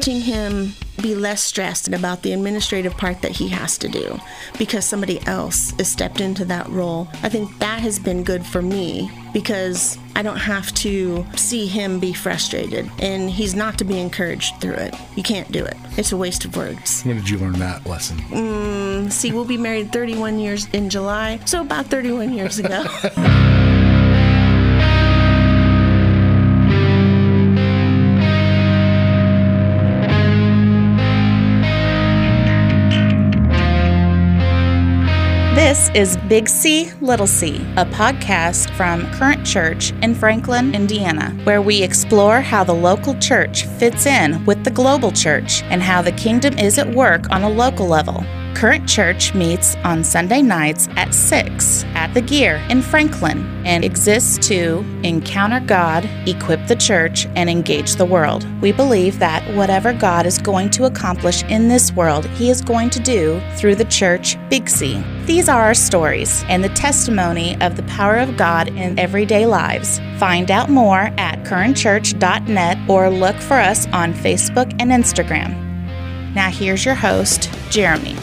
watching him be less stressed about the administrative part that he has to do because somebody else has stepped into that role. I think that has been good for me because I don't have to see him be frustrated and he's not to be encouraged through it. You can't do it. It's a waste of words. When did you learn that lesson? Mm, see, we'll be married 31 years in July, so about 31 years ago. This is Big C, Little C, a podcast from Current Church in Franklin, Indiana, where we explore how the local church fits in with the global church and how the kingdom is at work on a local level. Current Church meets on Sunday nights at 6 at the Gear in Franklin and exists to encounter God, equip the church, and engage the world. We believe that whatever God is going to accomplish in this world, He is going to do through the church Big C. These are our stories and the testimony of the power of God in everyday lives. Find out more at currentchurch.net or look for us on Facebook and Instagram. Now, here's your host, Jeremy.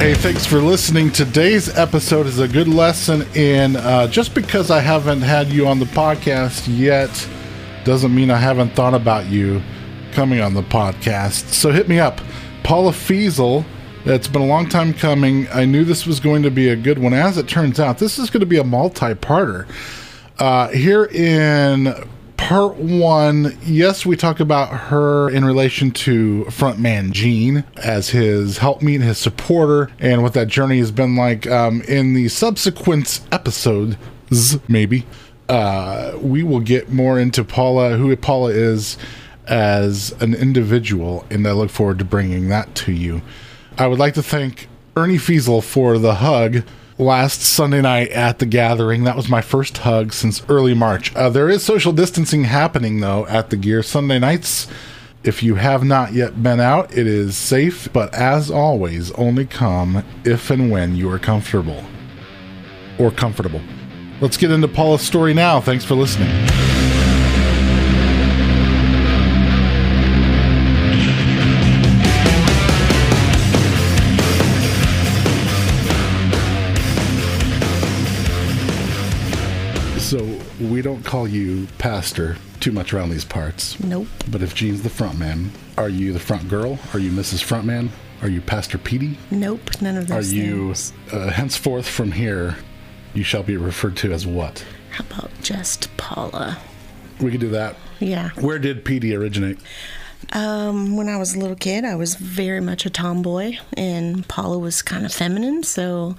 Hey, thanks for listening. Today's episode is a good lesson in uh, just because I haven't had you on the podcast yet doesn't mean I haven't thought about you coming on the podcast. So hit me up. Paula Feasel. It's been a long time coming. I knew this was going to be a good one. As it turns out, this is going to be a multi parter. Uh, here in part one, yes, we talk about her in relation to frontman Gene as his helpmeet, his supporter, and what that journey has been like. Um, in the subsequent episodes, maybe, uh, we will get more into Paula, who Paula is as an individual, and I look forward to bringing that to you. I would like to thank Ernie Feasel for the hug last Sunday night at the gathering. That was my first hug since early March. Uh, there is social distancing happening, though, at the Gear Sunday nights. If you have not yet been out, it is safe, but as always, only come if and when you are comfortable. Or comfortable. Let's get into Paula's story now. Thanks for listening. We don't call you pastor too much around these parts. nope. But if Gene's the front man, are you the front girl? Are you Mrs. Frontman? Are you Pastor Petey? Nope. None of this. Are you uh, henceforth from here? You shall be referred to as what? How about just Paula? We could do that. Yeah. Where did Petey originate? Um, when I was a little kid, I was very much a tomboy, and Paula was kind of feminine, so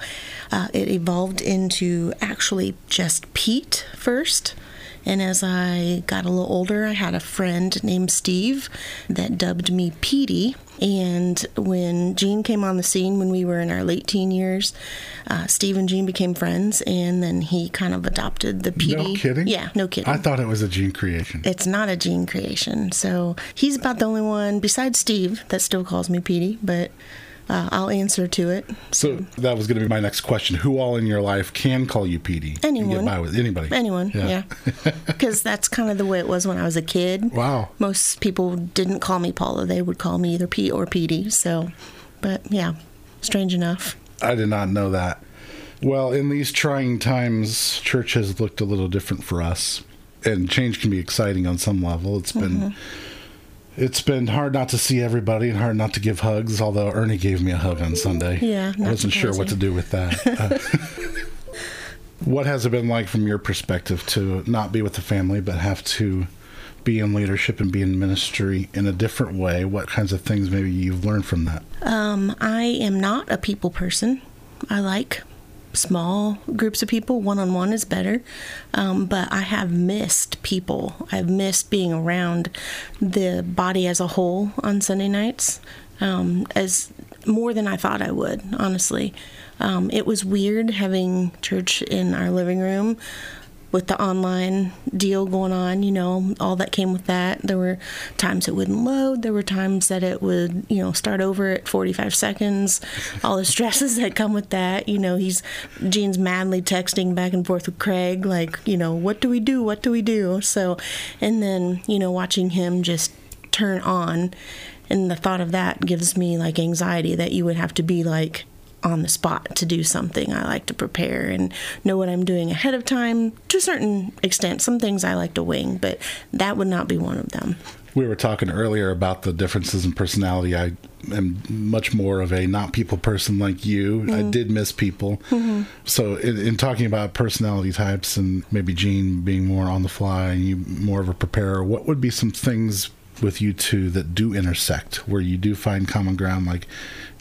uh, it evolved into actually just Pete first. And as I got a little older, I had a friend named Steve that dubbed me Petey. And when Gene came on the scene when we were in our late teen years, uh, Steve and Gene became friends, and then he kind of adopted the Petey. No kidding. Yeah, no kidding. I thought it was a Gene creation. It's not a gene creation. So he's about the only one besides Steve that still calls me Petey, but uh, I'll answer to it. So that was going to be my next question. Who all in your life can call you Petey? and Anyone. Get by with anybody. Anyone, yeah. Because that's kind of the way it was when I was a kid. Wow. Most people didn't call me Paula. They would call me either Pete or Petey. So, but yeah, strange enough. I did not know that. Well, in these trying times, church has looked a little different for us, and change can be exciting on some level. It's been Mm-hmm. It's been hard not to see everybody and hard not to give hugs. Although Ernie gave me a hug on Sunday, Yeah, I wasn't sure what to do with that. Uh, what has it been like from your perspective to not be with the family but have to be in leadership and be in ministry in a different way? What kinds of things maybe you've learned from that? Um, I am not a people person. I like small groups of people. One on one is better. Um, but I have missed people. I've missed being around the body as a whole on Sunday nights um, as more than I thought I would, honestly. Um, it was weird having church in our living room with the online deal going on, you know, all that came with that. There were times it wouldn't load. There were times that it would, you know, start over at 45 seconds. All the stresses that come with that. You know, he's Gene's madly texting back and forth with Craig, like, you know, what do we do? What do we do? So, and then, you know, watching him just turn on. And the thought of that gives me like anxiety that you would have to be like on the spot to do something. I like to prepare and know what I'm doing ahead of time to a certain extent. Some things I like to wing, but that would not be one of them. We were talking earlier about the differences in personality. I am much more of a not people person like you. Mm-hmm. I did miss people. Mm-hmm. So, in, in, talking about personality types and maybe Gene being more on the fly and you more of a preparer, what would be some things with you two that do intersect where you do find common ground like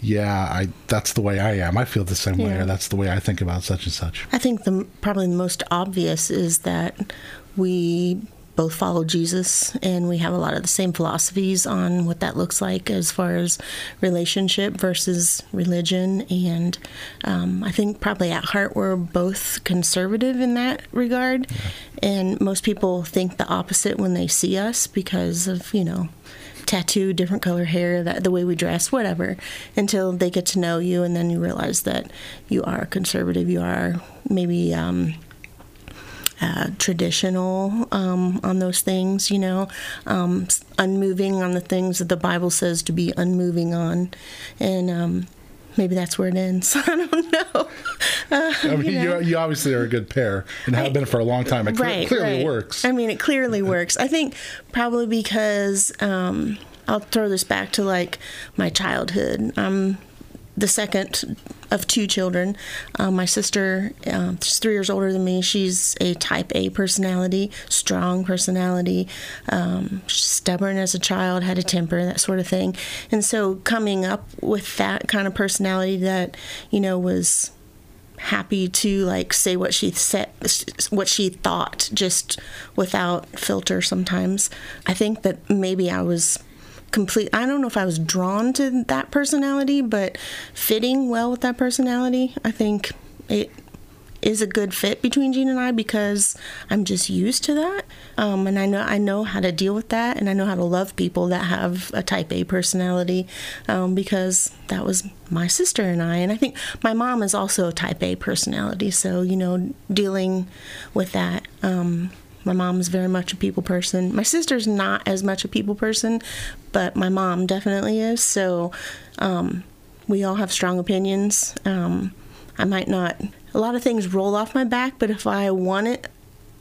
yeah i that's the way i am i feel the same yeah. way or that's the way i think about such and such i think the probably the most obvious is that we both follow Jesus and we have a lot of the same philosophies on what that looks like as far as relationship versus religion. And um, I think probably at heart we're both conservative in that regard. Yeah. And most people think the opposite when they see us because of, you know, tattoo, different color hair, that the way we dress, whatever, until they get to know you, and then you realize that you are conservative. You are maybe um, uh, traditional um, on those things, you know, um, unmoving on the things that the Bible says to be unmoving on, and um, maybe that's where it ends. I don't know. Uh, I mean, you, know. you, obviously are a good pair and have I, been for a long time. It right, clearly right. works. I mean, it clearly works. I think probably because um, I'll throw this back to like my childhood. I'm the second of two children. Um, my sister, uh, she's three years older than me. She's a type A personality, strong personality, um, stubborn as a child, had a temper, that sort of thing. And so coming up with that kind of personality that, you know, was happy to like say what she said what she thought just without filter sometimes i think that maybe i was complete I don't know if I was drawn to that personality, but fitting well with that personality, I think it is a good fit between Gene and I because I'm just used to that, um, and I know I know how to deal with that, and I know how to love people that have a Type A personality um, because that was my sister and I, and I think my mom is also a Type A personality, so you know dealing with that. Um, my mom's very much a people person. My sister's not as much a people person, but my mom definitely is. So um, we all have strong opinions. Um, I might not, a lot of things roll off my back, but if I want it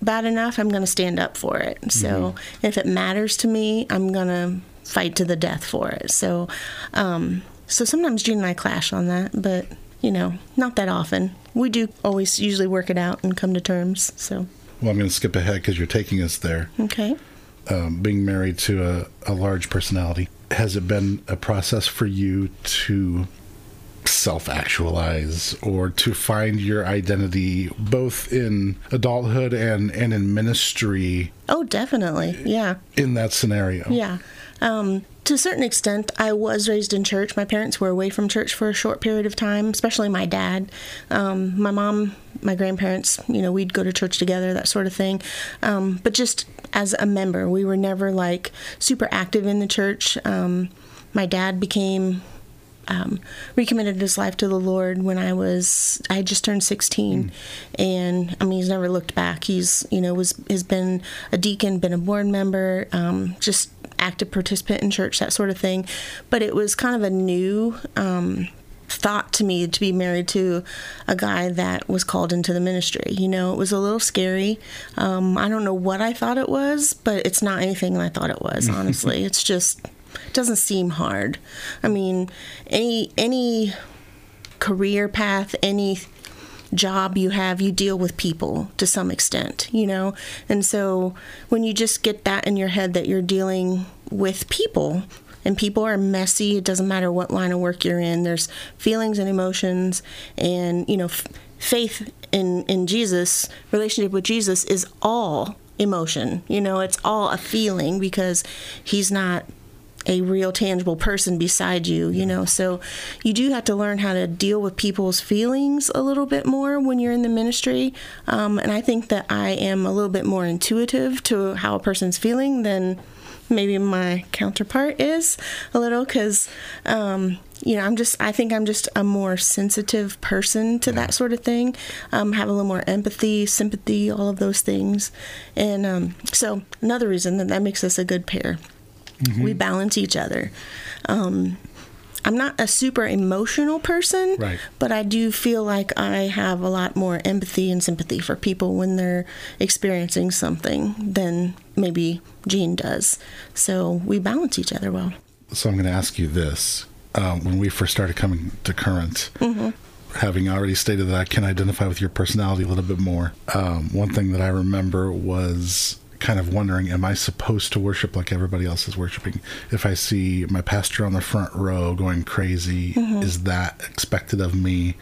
bad enough, I'm going to stand up for it. So mm-hmm. if it matters to me, I'm going to fight to the death for it. So, um, so sometimes Gene and I clash on that, but you know, not that often. We do always usually work it out and come to terms. So. Well, I'm going to skip ahead because you're taking us there. Okay. Um, being married to a, a large personality, has it been a process for you to self actualize or to find your identity both in adulthood and, and in ministry? Oh, definitely. Yeah. In that scenario. Yeah. Um, to a certain extent, I was raised in church. My parents were away from church for a short period of time, especially my dad. Um, my mom, my grandparents, you know, we'd go to church together, that sort of thing. Um, but just as a member, we were never like super active in the church. Um, my dad became um, recommitted his life to the Lord when I was I just turned 16, mm. and I mean he's never looked back. He's you know was has been a deacon, been a board member, um, just active participant in church, that sort of thing. But it was kind of a new. Um, thought to me to be married to a guy that was called into the ministry. You know, it was a little scary. Um, I don't know what I thought it was, but it's not anything I thought it was, honestly. it's just it doesn't seem hard. I mean, any any career path, any job you have, you deal with people to some extent, you know? And so when you just get that in your head that you're dealing with people, and people are messy, it doesn't matter what line of work you're in, there's feelings and emotions, and, you know, f- faith in, in Jesus, relationship with Jesus is all emotion. You know, it's all a feeling because he's not a real tangible person beside you, you know. So you do have to learn how to deal with people's feelings a little bit more when you're in the ministry. Um, and I think that I am a little bit more intuitive to how a person's feeling than maybe my counterpart is a little because um, you know i'm just i think i'm just a more sensitive person to that sort of thing um, have a little more empathy sympathy all of those things and um, so another reason that that makes us a good pair we balance each other um, i'm not a super emotional person Right. but i do feel like i have a lot more empathy and sympathy for people when they're experiencing something than maybe Gene does. So we balance each other well. So I'm going to ask you this: um, when we first started coming to Current, having already stated that I can identify with your personality a little bit more, um, one thing that I remember was kind of wondering, am I supposed to worship like everybody else is worshiping? If I see my pastor on the front row going crazy, mm-hmm. is that expected of me?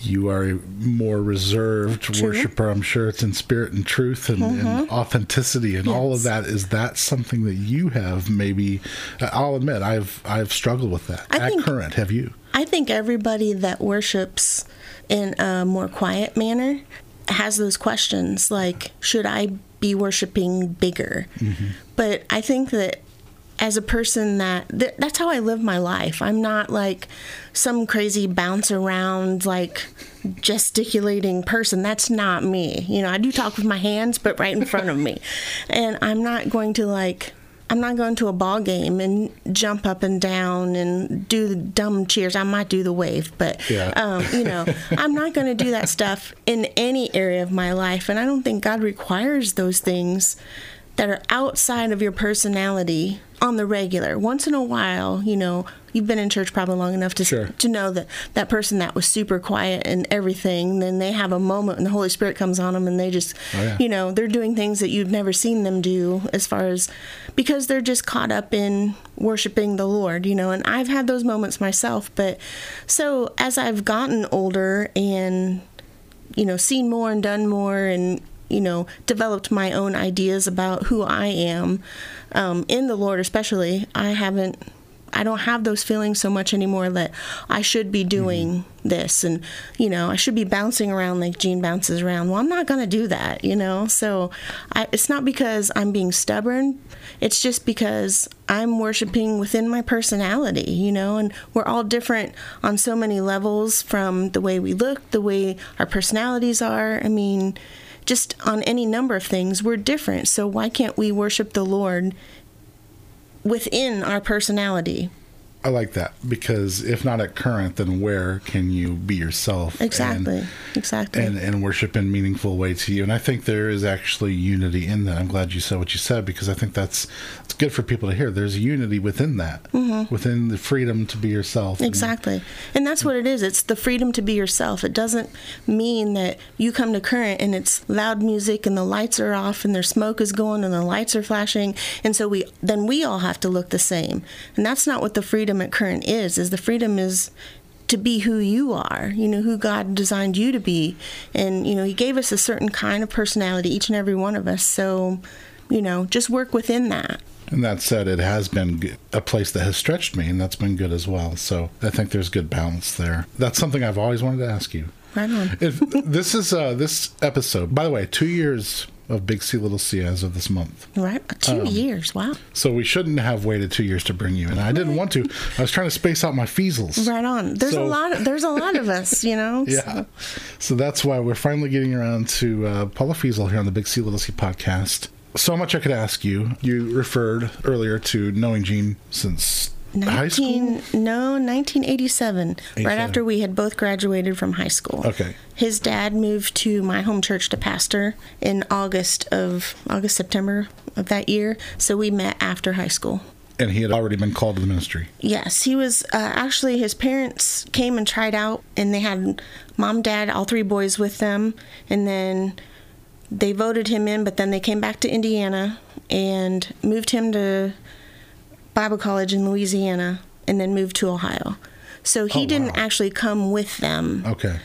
You are a more reserved True. worshiper. I'm sure it's in spirit and truth and, and mm-hmm. authenticity and all of that. Is that something that you have maybe? I'll admit I've I've struggled with that I at think- current. Have you? I think everybody that worships in a more quiet manner has those questions like, should I be worshiping bigger? But I think that as a person that th- that's how I live my life. I'm not like some crazy bounce around like gesticulating person. That's not me. You know, I do talk with my hands, but right in front of me. And I'm not going to like I'm not going to a ball game and jump up and down and do the dumb cheers. I might do the wave, but Yeah. um, you know, I'm not going to do that stuff in any area of my life. And I don't think God requires those things that are outside of your personality on the regular. Once in a while, you know, you've been in church probably long enough to Sure. to know that that person that was super quiet and everything, then they have a moment and the Holy Spirit comes on them and they just, Oh, yeah. you know, they're doing things that you've never seen them do as far as because they're just caught up in worshiping the Lord, you know, and I've had those moments myself, but so as I've gotten older and you know, seen more and done more and, you know, developed my own ideas about who I am um, in the Lord, especially, I haven't, I don't have those feelings so much anymore that I should be doing this and, you know, I should be bouncing around like Gene bounces around. Well, I'm not going to do that, you know? So I, it's not because I'm being stubborn, it's just because I'm worshiping within my personality, you know, and we're all different on so many levels from the way we look, the way our personalities are. I mean, just on any number of things, we're different. So why can't we worship the Lord within our personality? I like that because if not at current, then where can you be yourself? and- Exactly. exactly. and, and worship in meaningful way to you. And I think there is actually unity in that. I'm glad you said what you said because I think that's it's good for people to hear. There's unity within that, mm-hmm. within the freedom to be yourself. and- Exactly. And that's what it is. It's the freedom to be yourself. It doesn't mean that you come to current and it's loud music and the lights are off and their smoke is going and the lights are flashing and so we then we all have to look the same. And that's not what the freedom at current is. Is the freedom is to be who you are, you know, who God designed you to be. And, you know, He gave us a certain kind of personality, each and every one of us. So, you know, just work within that. And that said, it has been a place that has stretched me, and that's been good as well. So I think there's good balance there. That's something I've always wanted to ask you. Right on. If this is uh, this episode, by the way, two years of Big C Little C as of this month. Right? Two Um, years. Wow. So we shouldn't have waited two years to bring you. And I didn't want to. I was trying to space out my Feasels. Right on. There's So- a lot. Of, there's a lot of us, you know. Yeah. So that's why we're finally getting around to uh, Paula Feasel here on the Big C Little C podcast. So much I could ask you. You referred earlier to knowing Gene since. 19, No, 1987. Right after we had both graduated from high school. Okay. His dad moved to my home church to pastor in August of August September of that year. So we met after high school. And he had already been called to the ministry. Yes, he was uh, actually his parents came and tried out, and they had mom, dad, all three boys with them, and then they voted him in. But then they came back to Indiana and moved him to Bible college in Louisiana, and then moved to Ohio. So he Oh, didn't wow. actually come with them Okay.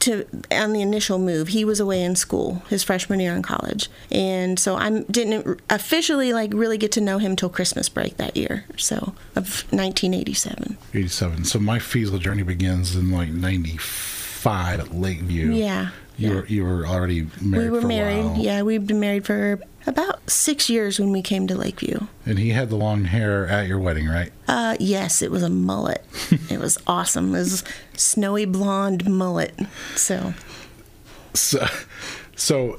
to on the initial move. He was away in school his freshman year in college, and so I didn't officially like really get to know him till Christmas break that year. So of 1987. 87. So my Feasel journey begins in like 95 at Lakeview. Yeah. You were you were already married. We were married. Yeah, we've been married for about six years when we came to Lakeview. And he had the long hair at your wedding, right? Uh, yes, it was a mullet. it was awesome. It was snowy blonde mullet. So So, so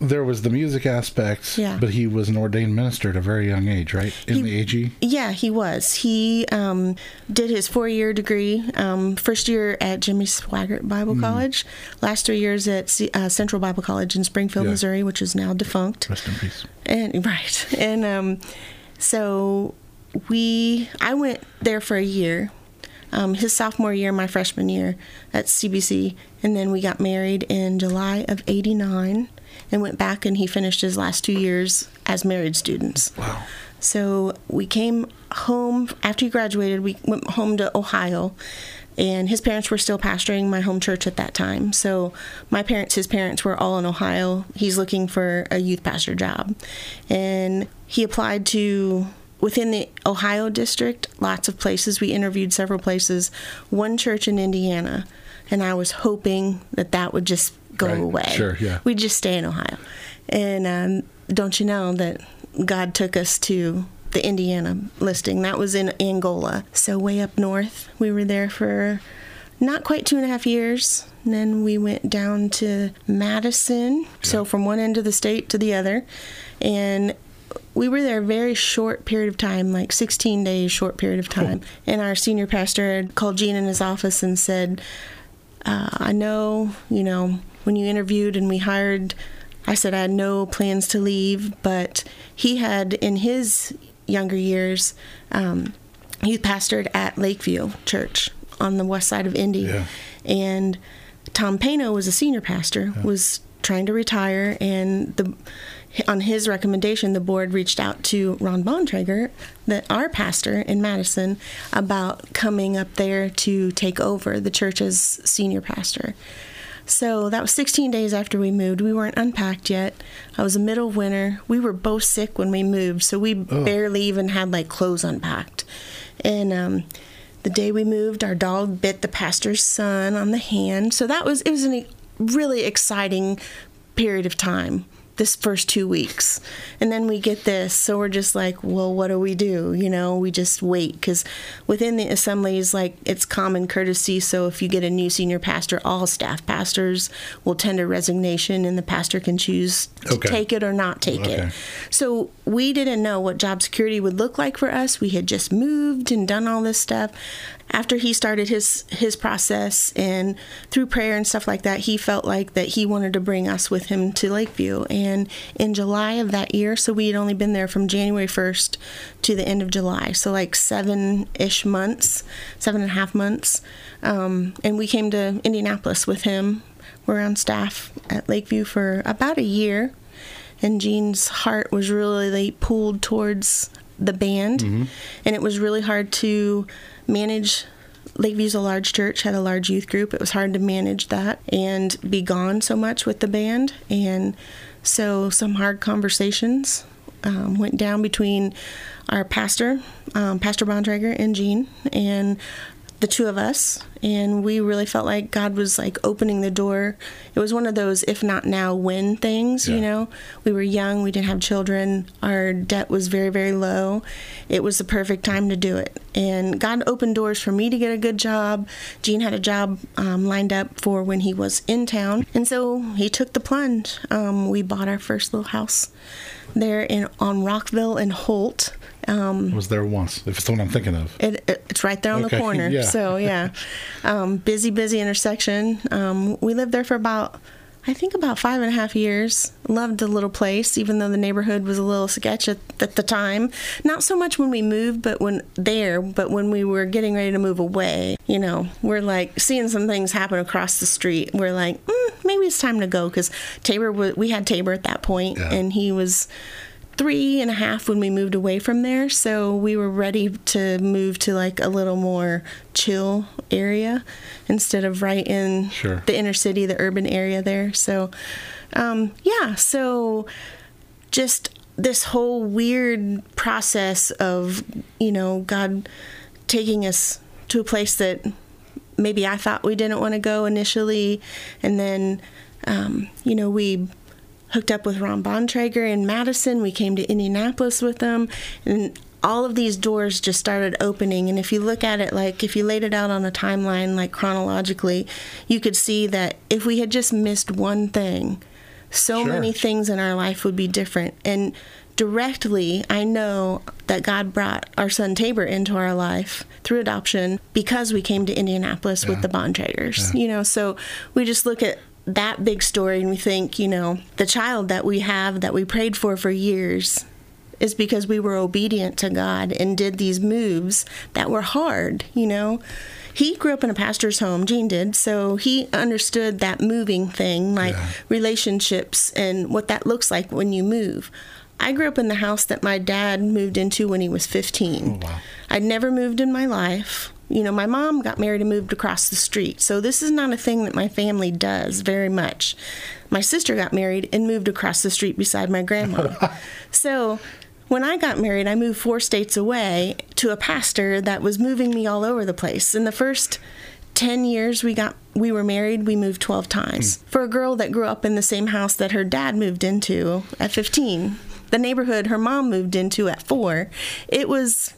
there was the music aspect, Yeah. but he was an ordained minister at a very young age, right? In He- the AG? Yeah, he was. He um, did his four year degree. Um, first year at Jimmy Swaggart Mm. Bible College, last three years at C- uh, Central Bible College in Springfield, Yeah. Missouri, which is now defunct. Rest in peace. And right, and um, so we, I went there for a year. Um, his sophomore year, my freshman year at CBC, and then we got married in July of '89, and went back and he finished his last two years as married students. Wow. So we came home after he graduated. We went home to Ohio, and his parents were still pastoring my home church at that time. So my parents, his parents, were all in Ohio. He's looking for a youth pastor job, and he applied to within the Ohio district. Lots of places. We interviewed several places. One church in Indiana, and I was hoping that that would just go Right. away. Sure, yeah. We'd just stay in Ohio, and um, don't you know that God took us to the Indiana listing. That was in Angola. So, way up north. We were there for not quite two and a half years. And then we went down to Madison. So, from one end of the state to the other. And we were there a very short period of time, like 16 days, short period of time. And our senior pastor had called Gene in his office and said, uh, I know, you know, when you interviewed and we hired, I said I had no plans to leave, but he had in his younger years, um, he pastored at Lakeview Church on the west side of Indy, Yeah. and Tom Pano was a senior pastor, was trying to retire, and the on his recommendation, the board reached out to Ron Bontrager, the, our pastor in Madison, about coming up there to take over the church's senior pastor. So that was 16 days after we moved. We weren't unpacked yet. I was the middle of winter. We were both sick when we moved, so we barely even had like clothes unpacked. And um, the day we moved, our dog bit the pastor's son on the hand. So that was it was a really exciting period of time this first two weeks. And then we get this so we're just like well what do we do? You know we just wait because within the assemblies like it's common courtesy so if you get a new senior pastor all staff pastors will tender resignation and the pastor can choose to Okay. take it or not take Okay. it so we didn't know what job security would look like for us. We had just moved and done all this stuff after he started his his process and through prayer and stuff like that he felt like that he wanted to bring us with him to lakeview. And in july of that year so we had only been there from january 1st to the end of july. So like seven-ish months seven and a half months. Um, and we came to indianapolis with him. We're on staff at lakeview for about a year. And Gene's heart was really pulled towards the band, and it was really hard to manage. Lakeview's a large church, had a large youth group. It was hard to manage that and be gone so much with the band, and so some hard conversations um, went down between our pastor, um, Pastor Bontrager, and Gene, and the two of us and we really felt like god was like opening the door. It was one of those if not now when things you know? We were young we didn't have children our debt was very very low. It was the perfect time to do it. And god opened doors for me to get a good job. Gene had a job um, lined up for when he was in town. And so he took the plunge. Um, we bought our first little house there in on rockville and holt um, I was there once, if it's the one I'm thinking of. it, it- it's right there on Okay, the corner. yeah. So yeah, um, busy, busy intersection. Um, we lived there for about, I think, about five and a half years. Loved the little place, even though the neighborhood was a little sketch at, at the time. Not so much when we moved, but when there, but when we were getting ready to move away, you know, we're like seeing some things happen across the street. We're like, mm, maybe it's time to go because Tabor. We had Tabor at that point, Yeah. and he was three and a half when we moved away from there. So we were ready to move to like a little more chill area instead of right in Sure. the inner city, the urban area there. So, um, yeah, so just this whole weird process of, you know, God taking us to a place that maybe I thought we didn't want to go initially. And then, um, you know, we hooked up with Ron Bontrager in Madison. We came to Indianapolis with them. And all of these doors just started opening. And if you look at it like, if you laid it out on a timeline, like chronologically, you could see that if we had just missed one thing, so Sure. many things in our life would be different. And directly, I know that God brought our son Tabor into our life through adoption because we came to Indianapolis with the Bontragers. Yeah. You know, so we just look at that big story and we think, you know, the child that we have that we prayed for for years is because we were obedient to God and did these moves that were hard, you know. He grew up in a pastor's home, Gene did, so he understood that moving thing, like Yeah. relationships and what that looks like when you move. I grew up in the house that my dad moved into when he was 15. Oh, wow. I'd never moved in my life. You know, my mom got married and moved across the street. So this is not a thing that my family does very much. My sister got married and moved across the street beside my grandma. so when I got married, I moved four states away to a pastor that was moving me all over the place. In the first 10 years we got we were married, we moved 12 times. Hmm. For a girl that grew up in the same house that her dad moved into at 15, the neighborhood her mom moved into at 4, it was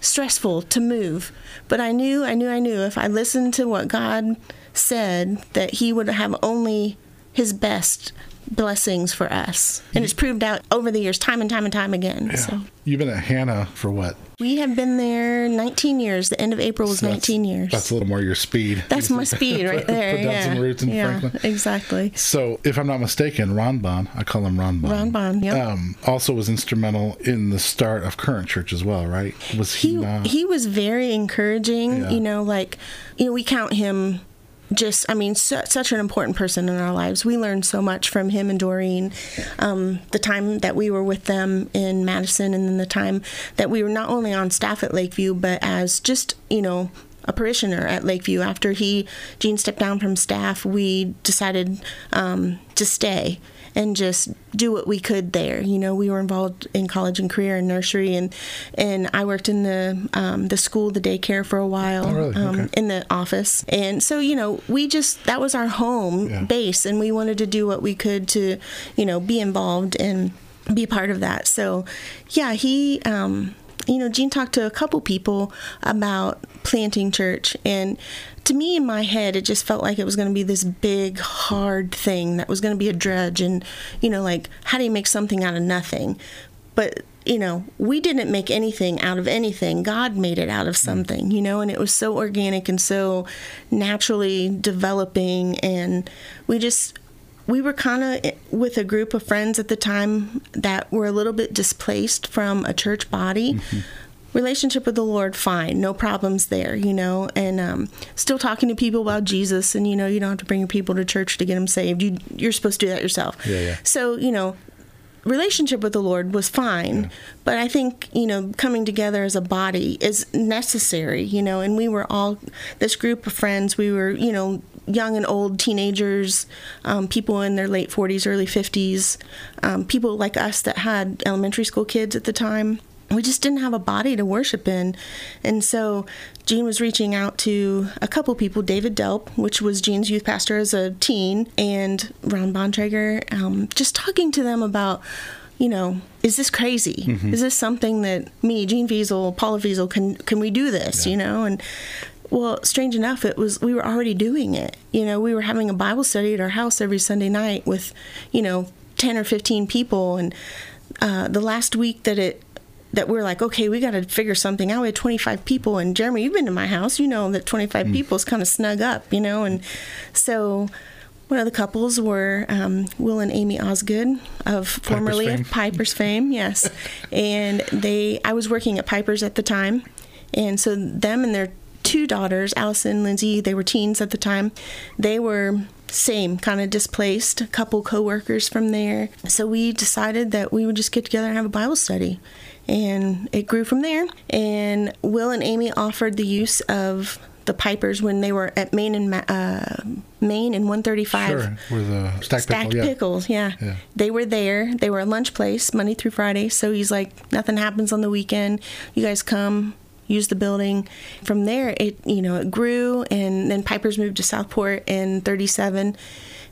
stressful to move. But I knew, I knew, I knew if I listened to what God said, that He would have only His best blessings for us. And it's proved out over the years, time and time and time again. So You've been at Hannah for what? we have been there 19 years. The end of April was So 19 years. That's a little more your speed. That's my speed right there. Put down yeah. some roots in yeah, Franklin. exactly. So, if I'm not mistaken, Ron Bon, I call him Ron Bon. Ron Bon, yep. Um, also was instrumental in the start of Current Church as well, right? Was he, He not? he was very encouraging. Yeah. You know, like you know, we count him just. I mean, su- such an important person in our lives. We learned so much from him and Doreen. Um, the time that we were with them in Madison, and then the time that we were not only on staff at Lakeview, but as just you know a parishioner at Lakeview. After he, Gene stepped down from staff, we decided um, to stay and just do what we could there. You know, we were involved in college and career and nursery, and and I worked in the um, the school, the daycare for a while, Oh, really? um, Okay. in the office, and so you know, we just that was our home Yeah. base, and we wanted to do what we could to, you know, be involved and be part of that. So, yeah, he. Um, you know, Gene talked to a couple people about planting church, and to me, in my head, it just felt like it was going to be this big, hard thing that was going to be a drudge, and you know, like how do you make something out of nothing? But you know, we didn't make anything out of anything. God made it out of hmm. something, you know, and it was so organic and so naturally developing, and we just we were kind of with a group of friends at the time that were a little bit displaced from a church body. Relationship with the Lord, fine, no problems there, you know, and um, still talking to people about Jesus, and you know, you don't have to bring your people to church to get them saved. You, you're supposed to do that yourself. Yeah, yeah. So, you know, relationship with the Lord was fine, but I think, you know, coming together as a body is necessary, you know, and we were all this group of friends, we were, you know, young and old teenagers, um, people in their late 40s, early 50s, um, people like us that had elementary school kids at the time. We just didn't have a body to worship in. And so Gene was reaching out to a couple people, David Delp, which was Gene's youth pastor as a teen, and Ron Bontrager, um, just talking to them about, you know, is this crazy? Is this something that me, Gene Feasel, Paula Feasel, can can we do this? You know, and well, strange enough, it was we were already doing it. You know, we were having a Bible study at our house every Sunday night with, you know, ten or fifteen people, and uh, the last week that it that we're like, okay, we got to figure something out. We had 25 people, and Jeremy, you've been to my house. You know that 25 people is kind of snug up, you know, and so. One of the couples were um, Will and Amy Osgood of formerly of Piper's fame, yes. and they, I was working at Piper's at the time, and so them and their two daughters, Allison and Lindsay, they were teens at the time. They were same kind of displaced a couple coworkers from there. So we decided that we would just get together and have a Bible study. And it grew from there. And Will and Amy offered the use of the Pipers when they were at Main and uh, Main and 135. Sure, where the stacked, Stacked pickle, yeah. pickles, yeah. Yeah. They were there. They were a lunch place Monday through Friday. So he's like, nothing happens on the weekend. You guys come, use the building. From there, it you know it grew, and then Piper's moved to Southport in '37,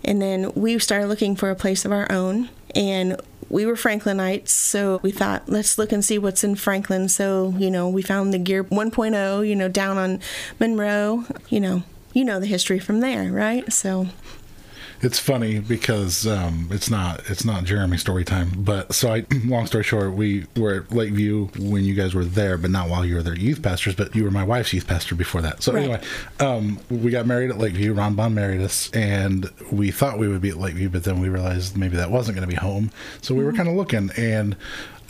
and then we started looking for a place of our own, and we were Franklinites, so we thought let's look and see what's in Franklin. So you know we found the Gear 1.0, you know down on Monroe, you know. You know the history from there, right? So It's funny because um, it's not it's not Jeremy story time. But so I, long story short, we were at Lakeview when you guys were there, but not while you were their youth pastors. But you were my wife's youth pastor before that. So Right. anyway, um, we got married at Lakeview. Ron Bond married us, and we thought we would be at Lakeview, but then we realized maybe that wasn't going to be home. So we Mm-hmm. were kind of looking and.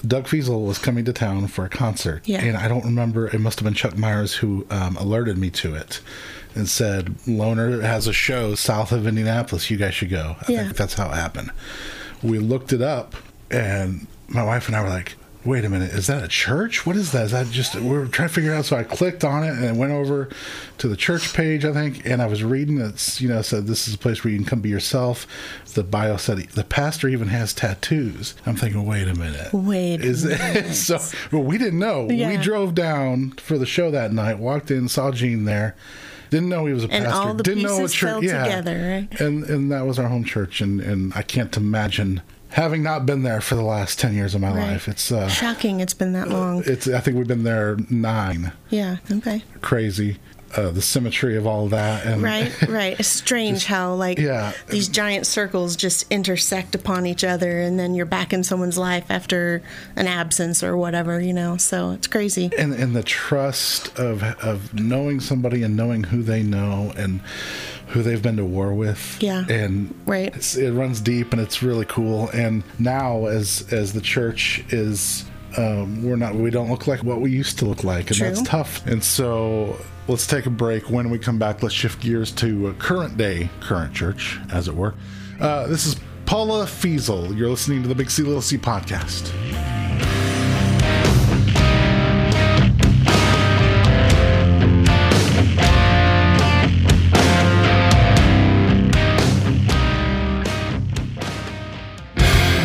Doug Feasel was coming to town for a concert, Yeah. and I don't remember. It must have been Chuck Myers who um, alerted me to it, and said Loner has a show south of Indianapolis. You guys should go. I Yeah. think that's how it happened. We looked it up, and my wife and I were like, "Wait a minute, is that a church? What is that? Is that just?" We were trying to figure it out. So I clicked on it and I went over to the church page, I think, and I was reading. It's you know said this is a place where you can come be yourself. The bio said the pastor even has tattoos. I'm thinking, wait a minute, Wait a is it? so well, we didn't know. We drove down for the show that night, walked in, saw Gene there. Didn't know he was a And pastor. all the Didn't know what church. fell yeah. together, right? And and that was our home church, and and I can't imagine having not been there for the last ten years of my Right. life. It's uh, shocking it's been that long. it's. I think we've been there nine. Yeah, okay. Crazy, uh, the symmetry of all that, and Right, right. It's strange how like yeah. these giant circles just intersect upon each other and then you're back in someone's life after an absence or whatever, you know. So it's crazy. and and the trust of of knowing somebody and knowing who they know and who they've been to war with. Yeah. and Right. it's, it runs deep and it's really cool. And now, as as the church is. Um, we're not. We don't look like what we used to look like, and True. that's tough. And so, let's take a break. When we come back, let's shift gears to uh, current day, current church, as it were. Uh, this is Paula Feasel. You're listening to the Big C Little C podcast.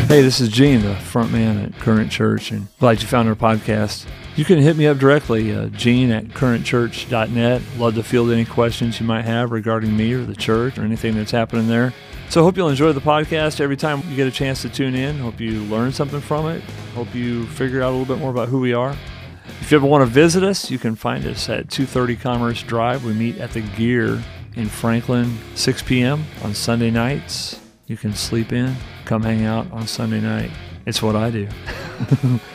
Hey, this is Gene, the front man at Current Church, and glad you found our podcast. You can hit me up directly, uh, Gene at currentchurch.net. Love to field any questions you might have regarding me or the church or anything that's happening there. So, hope you'll enjoy the podcast every time you get a chance to tune in. Hope you learn something from it. Hope you figure out a little bit more about who we are. If you ever want to visit us, you can find us at 230 Commerce Drive. We meet at the Gear in Franklin, 6 p.m. on Sunday nights. You can sleep in, come hang out on Sunday night. It's what I do.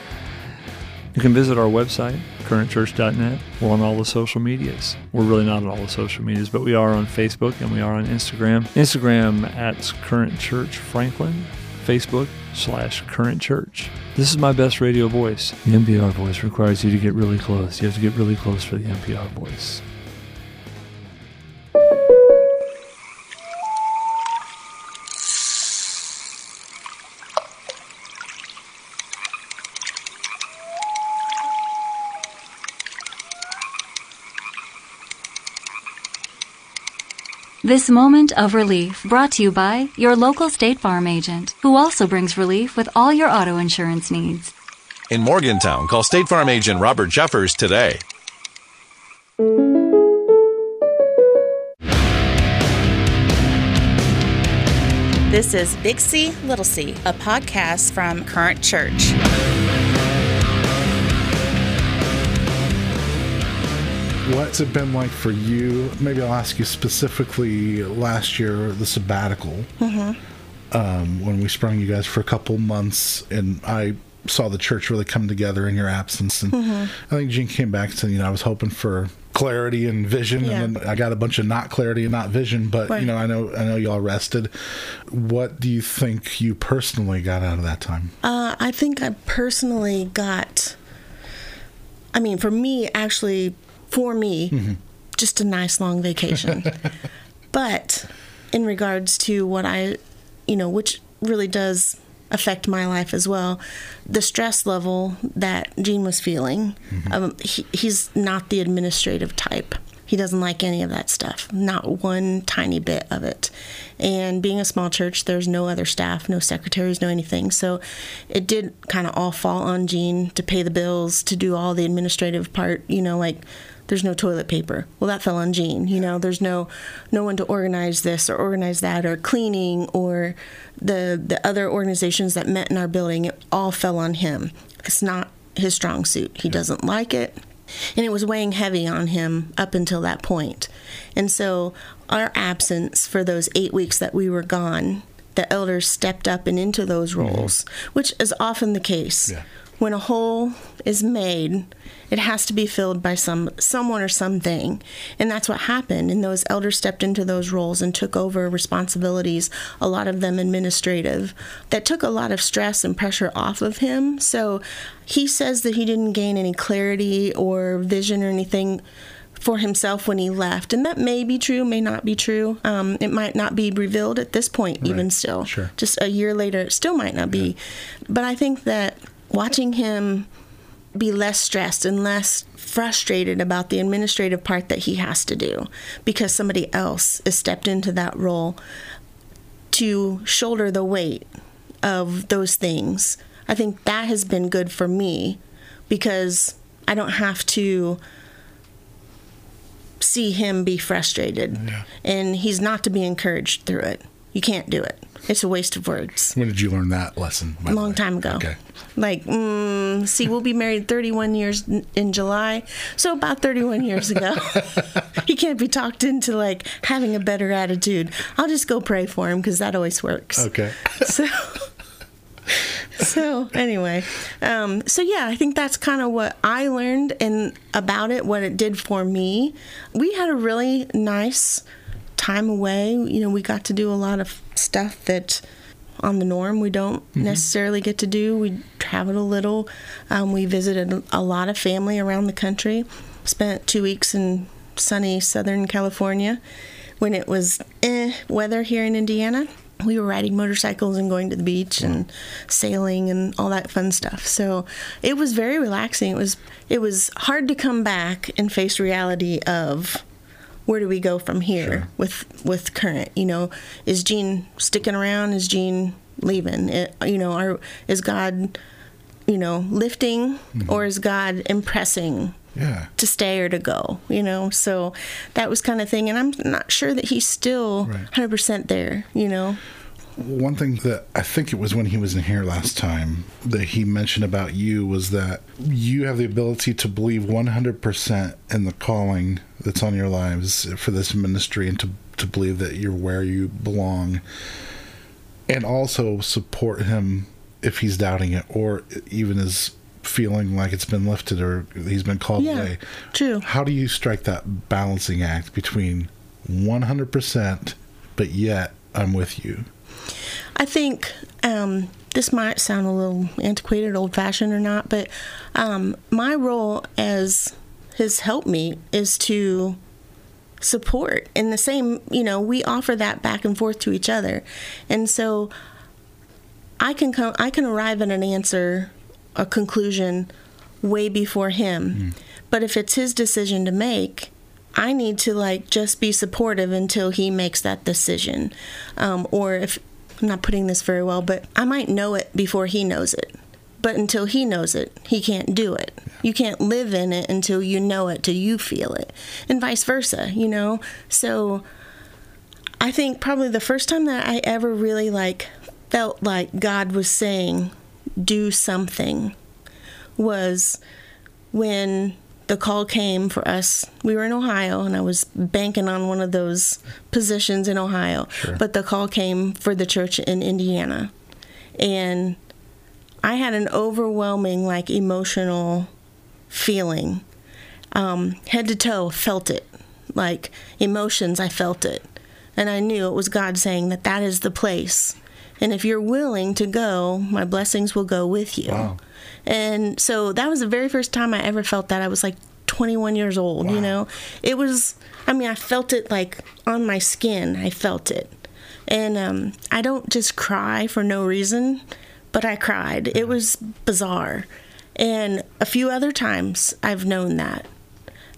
you can visit our website, currentchurch.net. We're on all the social medias. We're really not on all the social medias, but we are on Facebook and we are on Instagram. Instagram at Current Church Franklin, Facebook slash Current Church. This is my best radio voice. The NPR voice requires you to get really close. You have to get really close for the NPR voice. This moment of relief brought to you by your local State Farm agent, who also brings relief with all your auto insurance needs. In Morgantown, call State Farm agent Robert Jeffers today. This is Big C, Little C, a podcast from Current Church. What's it been like for you? Maybe I'll ask you specifically last year, the sabbatical, um, when we sprung you guys for a couple months, and I saw the church really come together in your absence. And I think Gene came back and said, you know, I was hoping for clarity and vision, Yeah. and then I got a bunch of not clarity and not vision. But Right. you know, I know I know y'all rested. What do you think you personally got out of that time? Uh, I think I personally got, I mean, for me, actually, for me, just a nice long vacation. but in regards to what I, you know, which really does affect my life as well. The stress level that Gene was feeling, um, he, he's not the administrative type. He doesn't like any of that stuff, not one tiny bit of it. And being a small church, there's no other staff, no secretaries, no anything. So it did kind of all fall on Gene to pay the bills, to do all the administrative part, you know, like there's no toilet paper. Well, that fell on Gene. You know, there's no no one to organize this or organize that or cleaning or the the other organizations that met in our building. It all fell on him. It's not his strong suit. He doesn't like it. And it was weighing heavy on him up until that point. And so our absence for those eight weeks that we were gone, the elders stepped up and into those mm-hmm. roles, which is often the case. Yeah. When a hole is made, it has to be filled by some someone or something. And that's what happened. And those elders stepped into those roles and took over responsibilities, a lot of them administrative, that took a lot of stress and pressure off of him. So he says that he didn't gain any clarity or vision or anything for himself when he left. And that may be true, may not be true. Um, it might not be revealed at this point, even still. Sure. Just a year later, it still might not be. But I think that watching him be less stressed and less frustrated about the administrative part that he has to do because somebody else has stepped into that role to shoulder the weight of those things. I think that has been good for me because I don't have to see him be frustrated. And he's not to be encouraged through it. You can't do it. It's a waste of words. When did you learn that lesson? A long way? time ago. Okay. Like, mm, see, we'll be married 31 years in- in July. So about 31 years ago, he can't be talked into like having a better attitude. I'll just go pray for him because that always works. Okay. So, so anyway, um, so yeah, I think that's kind of what I learned and about it, what it did for me. We had a really nice time away. You know, we got to do a lot of stuff that on the norm we don't necessarily get to do. We traveled a little. Um, we visited a lot of family around the country. Spent two weeks in sunny Southern California when it was eh, weather here in Indiana. We were riding motorcycles and going to the beach and sailing and all that fun stuff. So it was very relaxing. It was it was hard to come back and face reality of where do we go from here with with current? You know is gene sticking around? Is gene leaving? It, you know are, is god you know lifting mm-hmm. or is god impressing Yeah. to stay or to go you know? So that was kind of thing and i'm not sure that he's still Right. 100% there you know One thing that I think it was when he was in here last time that he mentioned about you was that you have the ability to believe 100% in the calling that's on your lives for this ministry and to, to believe that you're where you belong and also support him if he's doubting it or even is feeling like it's been lifted or he's been called Yeah, away. true. How do you strike that balancing act between 100% but yet I'm with you? I think um, this might sound a little antiquated, old fashioned or not, but um, my role as his helpmeet is to support in the same, you know, we offer that back and forth to each other. And so I can come, I can arrive at an answer, a conclusion way before him. But if it's his decision to make, I need to like just be supportive until he makes that decision. Um, or if I'm not putting this very well, but I might know it before he knows it. But until he knows it, he can't do it. You can't live in it until you know it, till you feel it, and vice versa, you know? So I think probably the first time that I ever really like felt like God was saying, do something was when the call came for us. We were in Ohio, and I was banking on one of those positions in Ohio. But the call came for the church in Indiana. And I had an overwhelming, like, emotional feeling. Um, head to toe, felt it. Like, emotions, I felt it. And I knew it was God saying that that is the place. And if you're willing to go, my blessings will go with you. Wow. And so that was the very first time I ever felt that. I was like 21 years old, you know? It was, I mean, I felt it like on my skin. I felt it. And um, I don't just cry for no reason, but I cried. It was bizarre. And a few other times I've known that,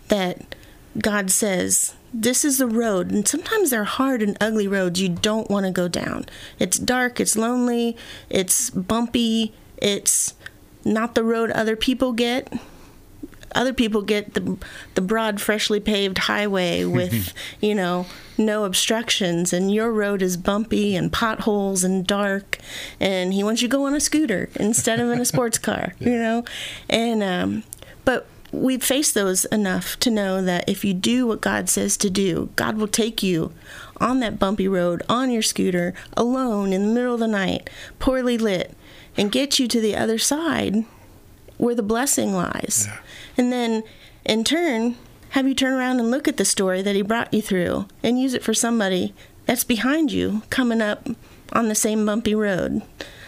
that God says, this is the road. And sometimes they're hard and ugly roads you don't want to go down. It's dark, it's lonely, it's bumpy, it's not the road other people get. Other people get the the broad, freshly paved highway with, you know, no obstructions, and your road is bumpy and potholes and dark. And he wants you to go on a scooter instead of in a sports car, you know. And um, but we've faced those enough to know that if you do what God says to do, God will take you on that bumpy road on your scooter alone in the middle of the night, poorly lit, and get you to the other side where the blessing lies. And then in turn, have you turn around and look at the story that he brought you through and use it for somebody that's behind you coming up on the same bumpy road.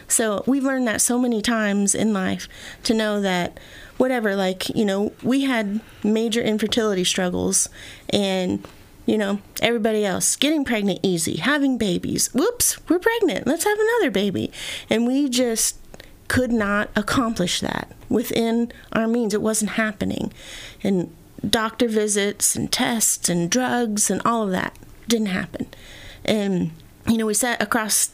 So we've learned that so many times in life to know that whatever, like, you know, we had major infertility struggles and you know, everybody else getting pregnant easy, having babies. Whoops, we're pregnant. Let's have another baby. And we just could not accomplish that within our means. It wasn't happening. And doctor visits and tests and drugs and all of that didn't happen. And, you know, we sat across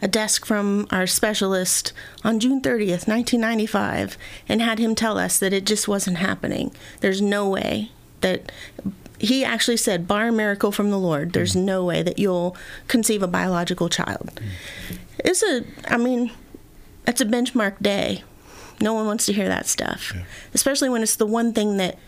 a desk from our specialist on June 30th, 1995, and had him tell us that it just wasn't happening. There's no way that he actually said, bar a miracle from the Lord, there's mm-hmm. no way that you'll conceive a biological child. Mm-hmm. It's a, I mean, it's a benchmark day. No one wants to hear that stuff, especially when it's the one thing that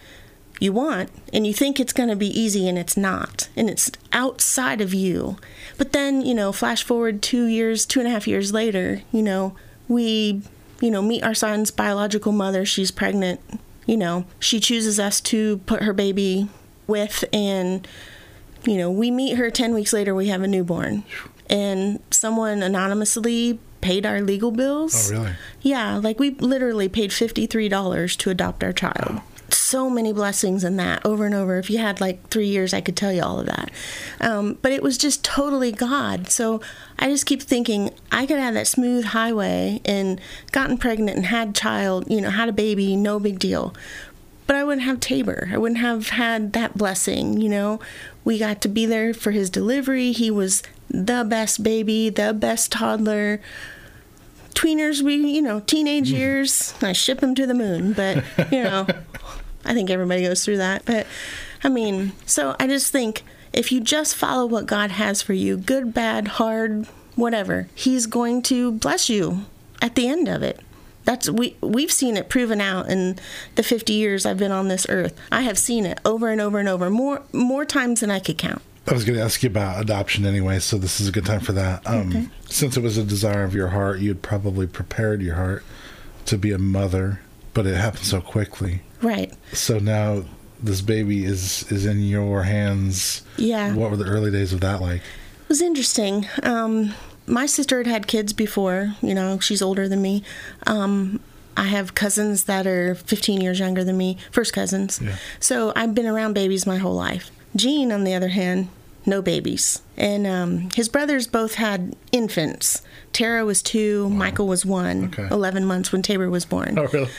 you want and you think it's going to be easy and it's not and it's outside of you but then you know flash forward two years two and a half years later you know we you know meet our son's biological mother she's pregnant you know she chooses us to put her baby with and you know we meet her 10 weeks later we have a newborn and someone anonymously paid our legal bills Oh, really? yeah, like we literally paid $53 to adopt our child. So many blessings in that over and over. If you had like three years, I could tell you all of that. Um, but it was just totally God. So I just keep thinking I could have that smooth highway and gotten pregnant and had child, you know, had a baby, no big deal. But I wouldn't have Tabor. I wouldn't have had that blessing, you know. We got to be there for his delivery. He was the best baby, the best toddler tweeners we you know teenage mm-hmm. years i ship them to the moon but you know i think everybody goes through that but i mean so i just think if you just follow what god has for you good bad hard whatever he's going to bless you at the end of it that's we we've seen it proven out in the 50 years I've been on this earth. I have seen it over and over and over more more times than I could count. I was going to ask you about adoption anyway, so this is a good time for that. Um, Since it was a desire of your heart, you'd probably prepared your heart to be a mother, but it happened so quickly. Right. So now this baby is is in your hands. Yeah. What were the early days of that like? It was interesting. Um, my sister had had kids before. You know, she's older than me. Um, I have cousins that are 15 years younger than me, first cousins. Yeah. So I've been around babies my whole life. Gene, on the other hand, no babies. And um, his brothers both had infants. Tara was two, Michael was one, Okay. 11 months when Tabor was born. Oh, really?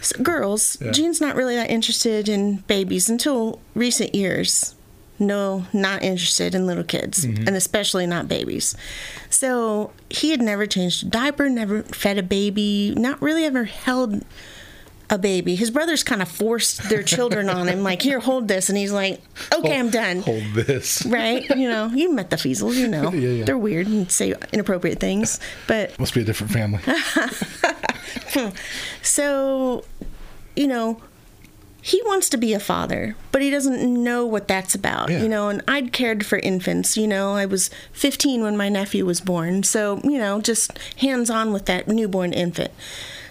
S- girls, Yeah. Gene's not really that interested in babies until recent years. No, not interested in little kids, mm-hmm. and especially not babies. So he had never changed a diaper, never fed a baby, not really ever held a baby. His brothers kind of forced their children on him, like, here, hold this. And he's like, okay, I'm done. Hold this. Right? You know, you met the Feasels, you know. Yeah, yeah. They're weird and say inappropriate things. But Must be a different family. So, you know, he wants to be a father, but he doesn't know what that's about, Yeah. you know. And I'd cared for infants, you know. I was 15 when my nephew was born, so, you know, just hands on with that newborn infant.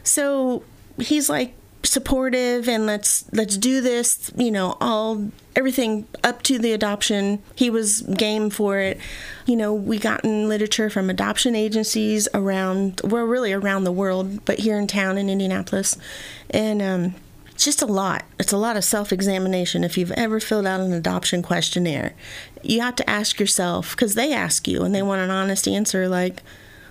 So he's like supportive and let's let's do this you know all everything up to the adoption he was game for it you know we got in literature from adoption agencies around well really around the world but here in town in indianapolis and um it's just a lot. It's a lot of self examination. If you've ever filled out an adoption questionnaire, you have to ask yourself, because they ask you and they want an honest answer like,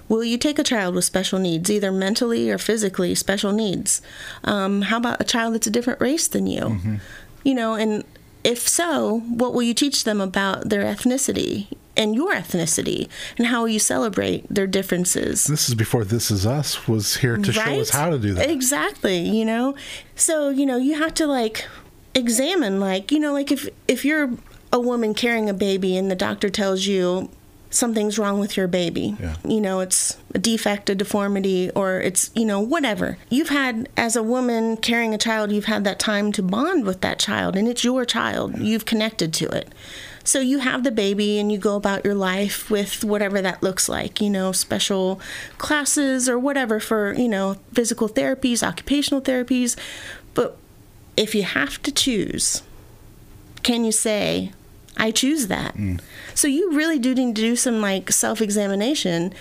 Will you take a child with special needs, either mentally or physically special needs? Um, how about a child that's a different race than you? You know, and if so, what will you teach them about their ethnicity and your ethnicity and how you celebrate their differences? This is before This Is Us was here to show us how to do that. Exactly, you know. So, you know, you have to like examine like, you know, like if if you're a woman carrying a baby and the doctor tells you something's wrong with your baby. Yeah. You know, it's a defect, a deformity, or it's, you know, whatever. You've had, as a woman carrying a child, you've had that time to bond with that child, and it's your child. You've connected to it. So you have the baby and you go about your life with whatever that looks like, you know, special classes or whatever for, you know, physical therapies, occupational therapies. But if you have to choose, can you say, I choose that? Mm. So you really do need to do some like self examination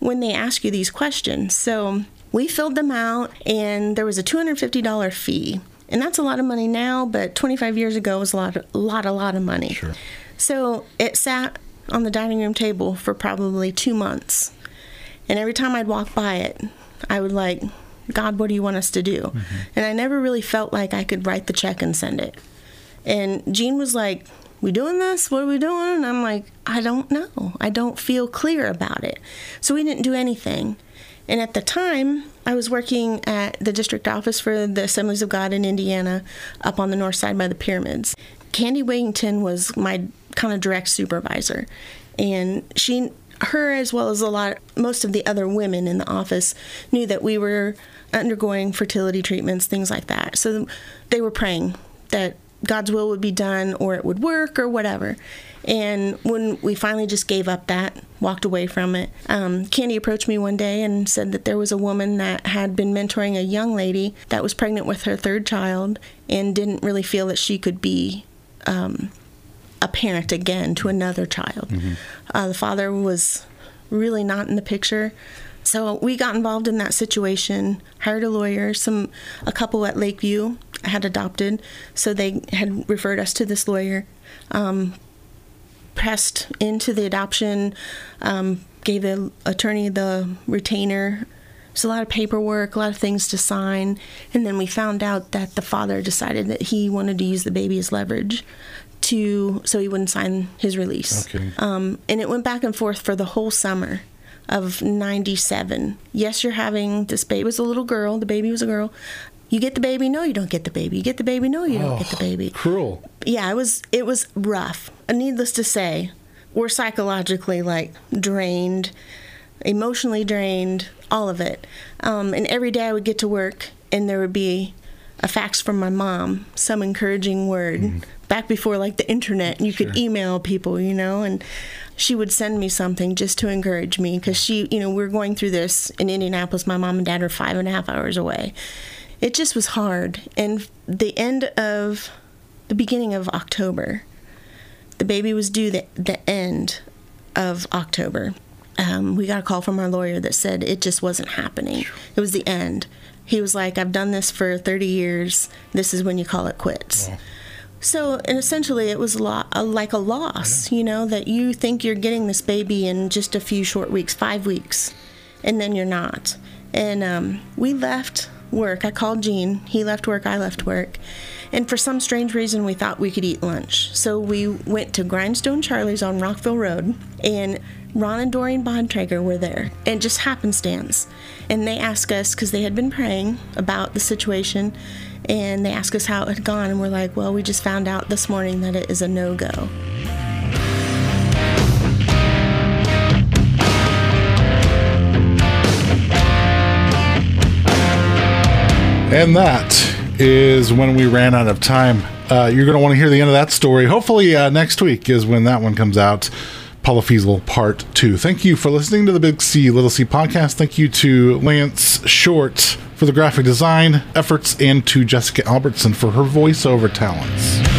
when they ask you these questions. So we filled them out and there was a $250 fee. And that's a lot of money now, but 25 years ago was a lot, a lot, a lot of money. Sure. So it sat on the dining room table for probably two months. And every time I'd walk by it, I would like, God, what do you want us to do? Mm-hmm. And I never really felt like I could write the check and send it. And Gene was like, We doing this? What are we doing? And I'm like, I don't know. I don't feel clear about it. So we didn't do anything. And at the time, I was working at the district office for the Assemblies of God in Indiana up on the north side by the pyramids. Candy Wigington was my kind of direct supervisor. And she her as well as a lot most of the other women in the office knew that we were undergoing fertility treatments, things like that. So they were praying that God's will would be done or it would work or whatever. And when we finally just gave up that, walked away from it, um, Candy approached me one day and said that there was a woman that had been mentoring a young lady that was pregnant with her third child and didn't really feel that she could be um, a parent again to another child. Uh, the father was really not in the picture. So we got involved in that situation, hired a lawyer, some a couple at Lakeview had adopted, so they had referred us to this lawyer. Um, pressed into the adoption, um, gave the attorney the retainer. It's a lot of paperwork, a lot of things to sign, and then we found out that the father decided that he wanted to use the baby as leverage to so he wouldn't sign his release. Okay. Um, and it went back and forth for the whole summer of 97. Yes, you're having this baby. It was a little girl. The baby was a girl. You get the baby? No, you don't get the baby. You get the baby? No, you don't get the baby. Cruel. Yeah, it was it was rough. And needless to say, we're psychologically like drained, emotionally drained, all of it. Um, and every day I would get to work and there would be a fax from my mom, some encouraging word. Back before like the internet, you could email people, you know, and she would send me something just to encourage me because she, you know, we are going through this in Indianapolis. My mom and dad are five and a half hours away. It just was hard. And the end of the beginning of October, the baby was due the, the end of October. Um, we got a call from our lawyer that said it just wasn't happening. It was the end. He was like, I've done this for 30 years. This is when you call it quits. So, and essentially, it was a lot, a, like a loss, you know, that you think you're getting this baby in just a few short weeks, five weeks, and then you're not. And um, we left work. I called Gene. He left work. I left work. And for some strange reason, we thought we could eat lunch. So we went to Grindstone Charlie's on Rockville Road, and Ron and Doreen Bontrager were there, and just happenstance. And they asked us, because they had been praying about the situation, and they asked us how it had gone, and we're like, well, we just found out this morning that it is a no go. And that is when we ran out of time. Uh, you're going to want to hear the end of that story. Hopefully, uh, next week is when that one comes out. Paula Feasel, part two. Thank you for listening to the Big C, Little C podcast. Thank you to Lance Short for the graphic design efforts and to Jessica Albertson for her voiceover talents.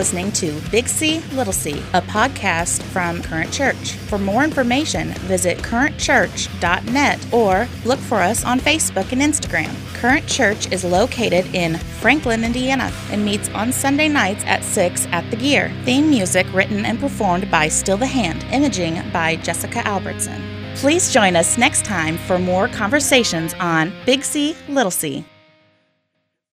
Listening to Big C, Little C, a podcast from Current Church. For more information, visit currentchurch.net or look for us on Facebook and Instagram. Current Church is located in Franklin, Indiana, and meets on Sunday nights at 6 at the Gear. Theme music written and performed by Still the Hand, imaging by Jessica Albertson. Please join us next time for more conversations on Big C, Little C.